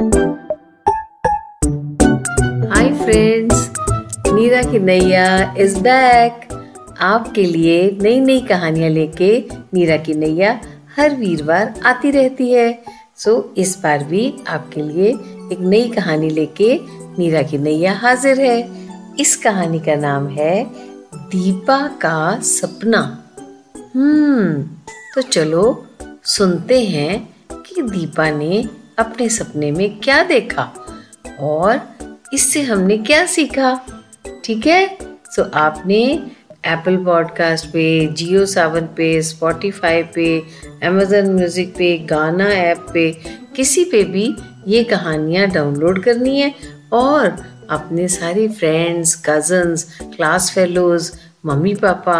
Hi friends नीरा की नैया is back आपके लिए नई नई कहानियाँ लेके नीरा की नैया हर वीरवार आती रहती है। सो इस बार भी आपके लिए एक नई कहानी लेके नीरा की नैया हाजिर है। इस कहानी का नाम है दीपा का सपना। हम्म तो चलो सुनते हैं कि दीपा ने अपने सपने में क्या देखा और इससे हमने क्या सीखा? ठीक है? सो आपने एप्पल पॉडकास्ट पे जियो सावन पे स्पॉटिफाई पे अमेजन म्यूज़िक पे गाना ऐप पे, किसी पे भी ये कहानियाँ डाउनलोड करनी है और अपने सारे friends cousins class fellows mummy papa,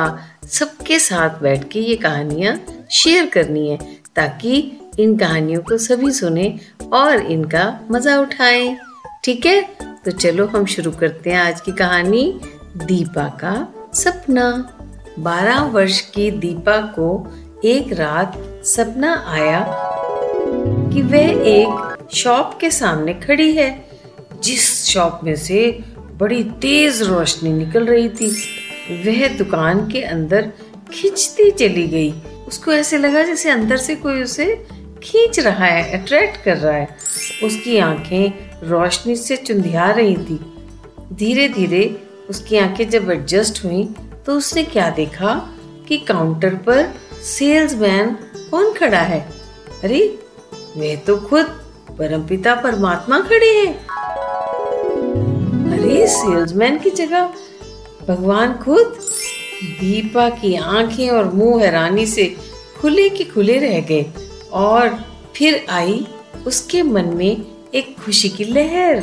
सबके साथ बैठ के ये कहानियाँ शेयर करनी है ताकि इन कहानियों को सभी सुने और इनका मज़ा उठाएँ। ठीक है? तो चलो हम शुरू करते हैं आज की कहानी दीपा का सपना। बारह वर्ष की दीपा को एक रात सपना आया कि वह एक शॉप के सामने खड़ी है, जिस शॉप में से बड़ी तेज रोशनी निकल रही थी। वह दुकान के अंदर खिंचती चली गई। उसको ऐसे लगा जैसे अंदर से कोई उसे खींच रहा है अट्रैक्ट कर रहा है। उसकी आँखें रोशनी से चुंधिया रही थी। धीरे धीरे उसकी आँखें जब एडजस्ट हुई तो उसने क्या देखा कि काउंटर पर सेल्समैन कौन खड़ा है? अरे वे तो खुद परमपिता परमात्मा खड़े हैं। अरे सेल्समैन की जगह भगवान खुद दीपा की आँखें और मुँह हैरानी से खुले के खुले रह गए। और फिर आई उसके मन में एक खुशी की लहर।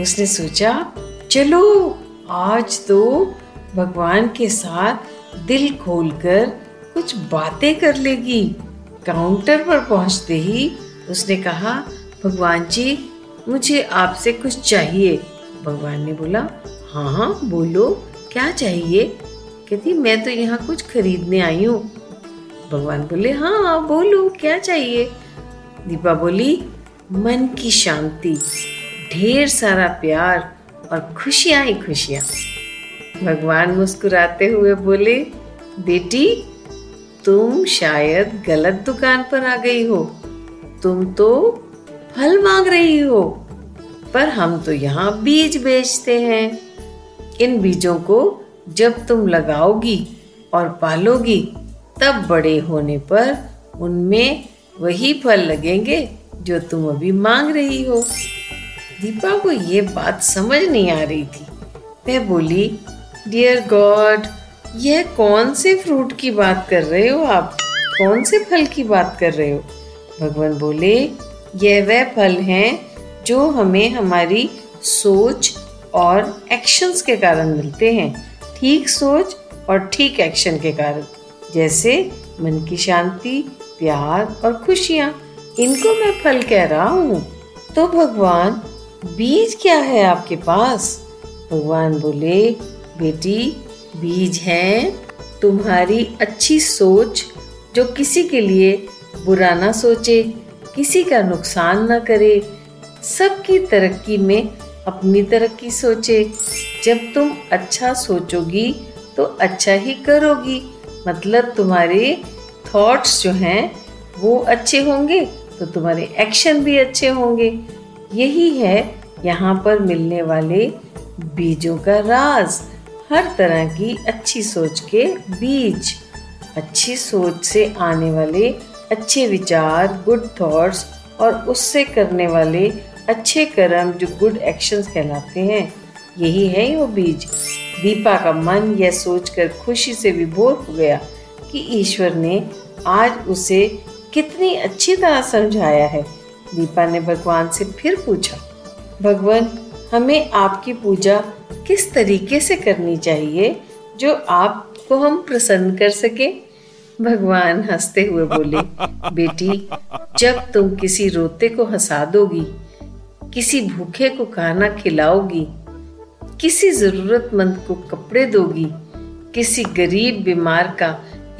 उसने सोचा, चलो, आज तो भगवान के साथ दिल खोलकर कुछ बातें कर लेगी। काउंटर पर पहुँचते ही उसने कहा, भगवान जी, मुझे आपसे कुछ चाहिए। भगवान ने बोला हाँ हाँ बोलो, क्या चाहिए? कहती, मैं तो यहाँ कुछ खरीदने आई हूँ। भगवान बोले हाँ बोलो, क्या चाहिए? दीपा बोली, मन की शांति, ढेर सारा प्यार और खुशियाँ ही खुशियाँ। भगवान मुस्कुराते हुए बोले, बेटी, तुम शायद गलत दुकान पर आ गई हो। तुम तो फल मांग रही हो, पर हम तो यहाँ बीज बेचते हैं। इन बीजों को जब तुम लगाओगी और पालोगी तब बड़े होने पर उनमें वही फल लगेंगे जो तुम अभी मांग रही हो। दीपा को ये बात समझ नहीं आ रही थी। वह बोली डियर गॉड यह कौन से फ्रूट की बात कर रहे हो आप? कौन से फल की बात कर रहे हो? भगवान बोले, यह वह फल हैं जो हमें हमारी सोच और एक्शंस के कारण मिलते हैं। ठीक सोच और ठीक एक्शन के कारण। जैसे मन की शांति, प्यार और खुशियाँ। इनको मैं फल कह रहा हूँ। तो भगवान, बीज क्या है आपके पास? भगवान बोले, बेटी, बीज हैं तुम्हारी अच्छी सोच जो किसी के लिए बुरा ना सोचे, किसी का नुकसान ना करे। सबकी तरक्की में अपनी तरक्की सोचे। जब तुम अच्छा सोचोगी तो अच्छा ही करोगी। मतलब तुम्हारे थॉट्स जो हैं, वो अच्छे होंगे तो तुम्हारे एक्शन भी अच्छे होंगे। यही है यहाँ पर मिलने वाले बीजों का राज। हर तरह की अच्छी सोच के बीज। अच्छी सोच से आने वाले अच्छे विचार गुड थॉट्स और उससे करने वाले अच्छे कर्म जो गुड एक्शंस कहलाते हैं, यही है वो बीज। दीपा का मन यह सोचकर खुशी से विभोर हो गया कि ईश्वर ने आज उसे कितनी अच्छी तरह समझाया है। दीपा ने भगवान से फिर पूछा, भगवान, हमें आपकी पूजा किस तरीके से करनी चाहिए जो आपको हम प्रसन्न कर सके? भगवान हँसते हुए बोले, बेटी, जब तुम किसी रोते को हंसा दोगी, किसी भूखे को खाना खिलाओगी किसी जरूरतमंद को कपड़े दोगी, किसी गरीब बीमार का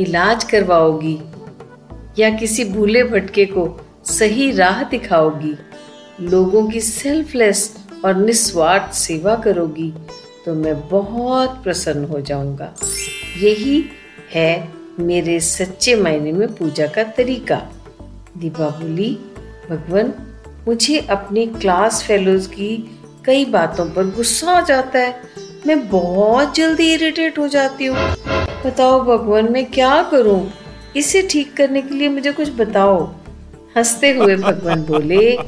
इलाज करवाओगी, या किसी भूले भटके को सही राह दिखाओगी, लोगों की सेल्फलेस और निस्वार्थ सेवा करोगी तो मैं बहुत प्रसन्न हो जाऊँगा। यही है मेरे सच्चे मायने में पूजा का तरीका। दीपा बोली भगवान, मुझे अपनी क्लास फेलोज की कई बातों पर गुस्सा आ जाता है। मैं बहुत जल्दी इरिटेट हो जाती हूँ। बताओ भगवान, मैं क्या करूँ? इसे ठीक करने के लिए मुझे कुछ बताओ। हँसते हुए भगवान बोले,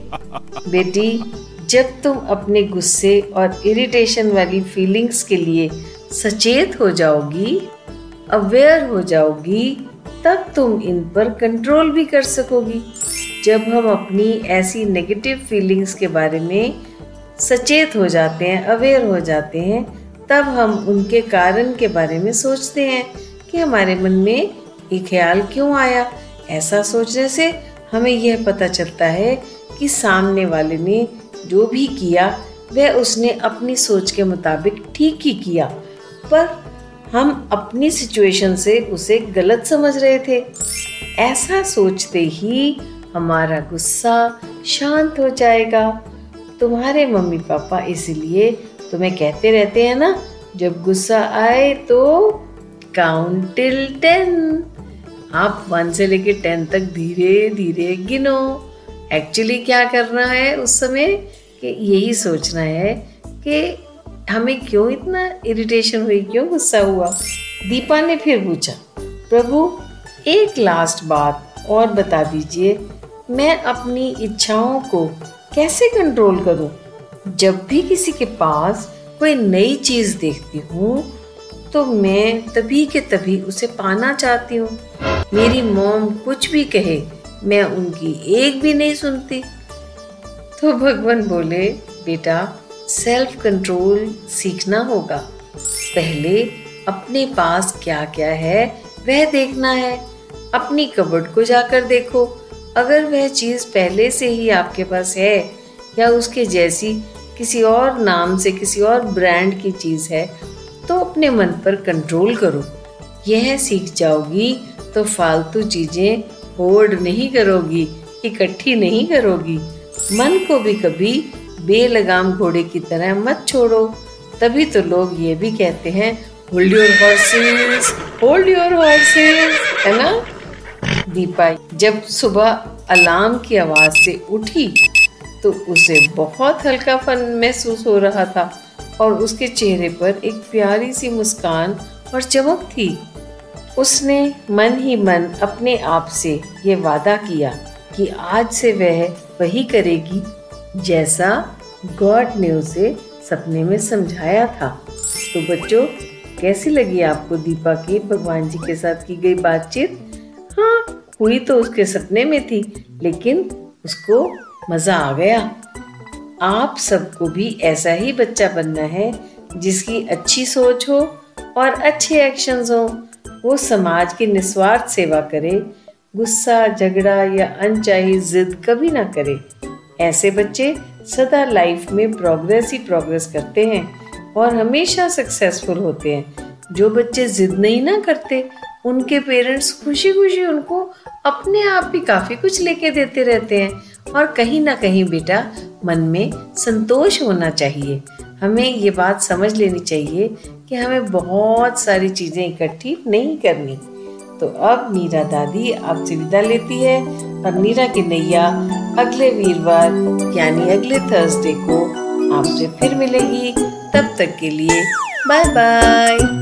बेटी, जब तुम अपने गुस्से और इरिटेशन वाली फीलिंग्स के लिए सचेत हो जाओगी अवेयर हो जाओगी, तब तुम इन पर कंट्रोल भी कर सकोगी। जब हम अपनी ऐसी नेगेटिव फीलिंग्स के बारे में सचेत हो जाते हैं, अवेयर हो जाते हैं, तब हम उनके कारण के बारे में सोचते हैं कि हमारे मन में ये ख्याल क्यों आया। ऐसा सोचने से हमें यह पता चलता है कि सामने वाले ने जो भी किया, वह उसने अपनी सोच के मुताबिक ठीक ही किया, पर हम अपनी सिचुएशन से उसे गलत समझ रहे थे। ऐसा सोचते ही हमारा गुस्सा शांत हो जाएगा। तुम्हारे मम्मी पापा इसलिए तुम्हें कहते रहते हैं ना, जब गुस्सा आए तो काउंट टिल टेन आप वन से लेके टेन तक धीरे धीरे गिनो। एक्चुअली क्या करना है उस समय? कि यही सोचना है कि हमें क्यों इतना इरिटेशन हुई, क्यों गुस्सा हुआ? दीपा ने फिर पूछा, प्रभु, एक लास्ट बात और बता दीजिए। मैं अपनी इच्छाओं को कैसे कंट्रोल करूँ? जब भी किसी के पास कोई नई चीज़ देखती हूँ तो मैं तभी के तभी उसे पाना चाहती हूँ। मेरी मोम कुछ भी कहे, मैं उनकी एक भी नहीं सुनती। तो भगवान बोले, बेटा सेल्फ कंट्रोल सीखना होगा। पहले अपने पास क्या क्या है, वह देखना है। अपनी कबर्ड को जाकर देखो। अगर वह चीज़ पहले से ही आपके पास है, या उसके जैसी किसी और नाम से किसी और ब्रांड की चीज़ है तो अपने मन पर कंट्रोल करो। यह सीख जाओगी तो फालतू चीज़ें होर्ड नहीं करोगी, इकट्ठी नहीं करोगी। मन को भी कभी बेलगाम घोड़े की तरह मत छोड़ो। तभी तो लोग ये भी कहते हैं hold your horses hold your horses है ना? दीपा जब सुबह अलार्म की आवाज़ से उठी तो उसे बहुत हल्का फन महसूस हो रहा था और उसके चेहरे पर एक प्यारी सी मुस्कान और चमक थी। उसने मन ही मन अपने आप से ये वादा किया कि आज से वह वही करेगी जैसा गॉड ने उसे सपने में समझाया था। तो बच्चों, कैसी लगी आपको दीपा की भगवान जी के साथ की गई बातचीत? हुई तो उसके सपने में थी, लेकिन उसको मज़ा आ गया। आप सबको भी ऐसा ही बच्चा बनना है, जिसकी अच्छी सोच हो और अच्छे एक्शंस हो। वो समाज की निस्वार्थ सेवा करे, गुस्सा, झगड़ा या अनचाही जिद कभी ना करे। ऐसे बच्चे सदा लाइफ में प्रोग्रेस ही प्रोग्रेस करते हैं और हमेशा सक्सेसफुल होते हैं। जो बच्चे जिद नहीं ना करते उनके पेरेंट्स खुशी खुशी उनको अपने आप भी काफ़ी कुछ लेके देते रहते हैं। और कहीं ना कहीं बेटा, मन में संतोष होना चाहिए। हमें ये बात समझ लेनी चाहिए कि हमें बहुत सारी चीज़ें इकट्ठी नहीं करनी। तो अब नीरा दादी आपसे विदा लेती है। और नीरा की नैया अगले वीरवार, यानी अगले थर्सडे को आपसे फिर मिलेगी। तब तक के लिए बाय बाय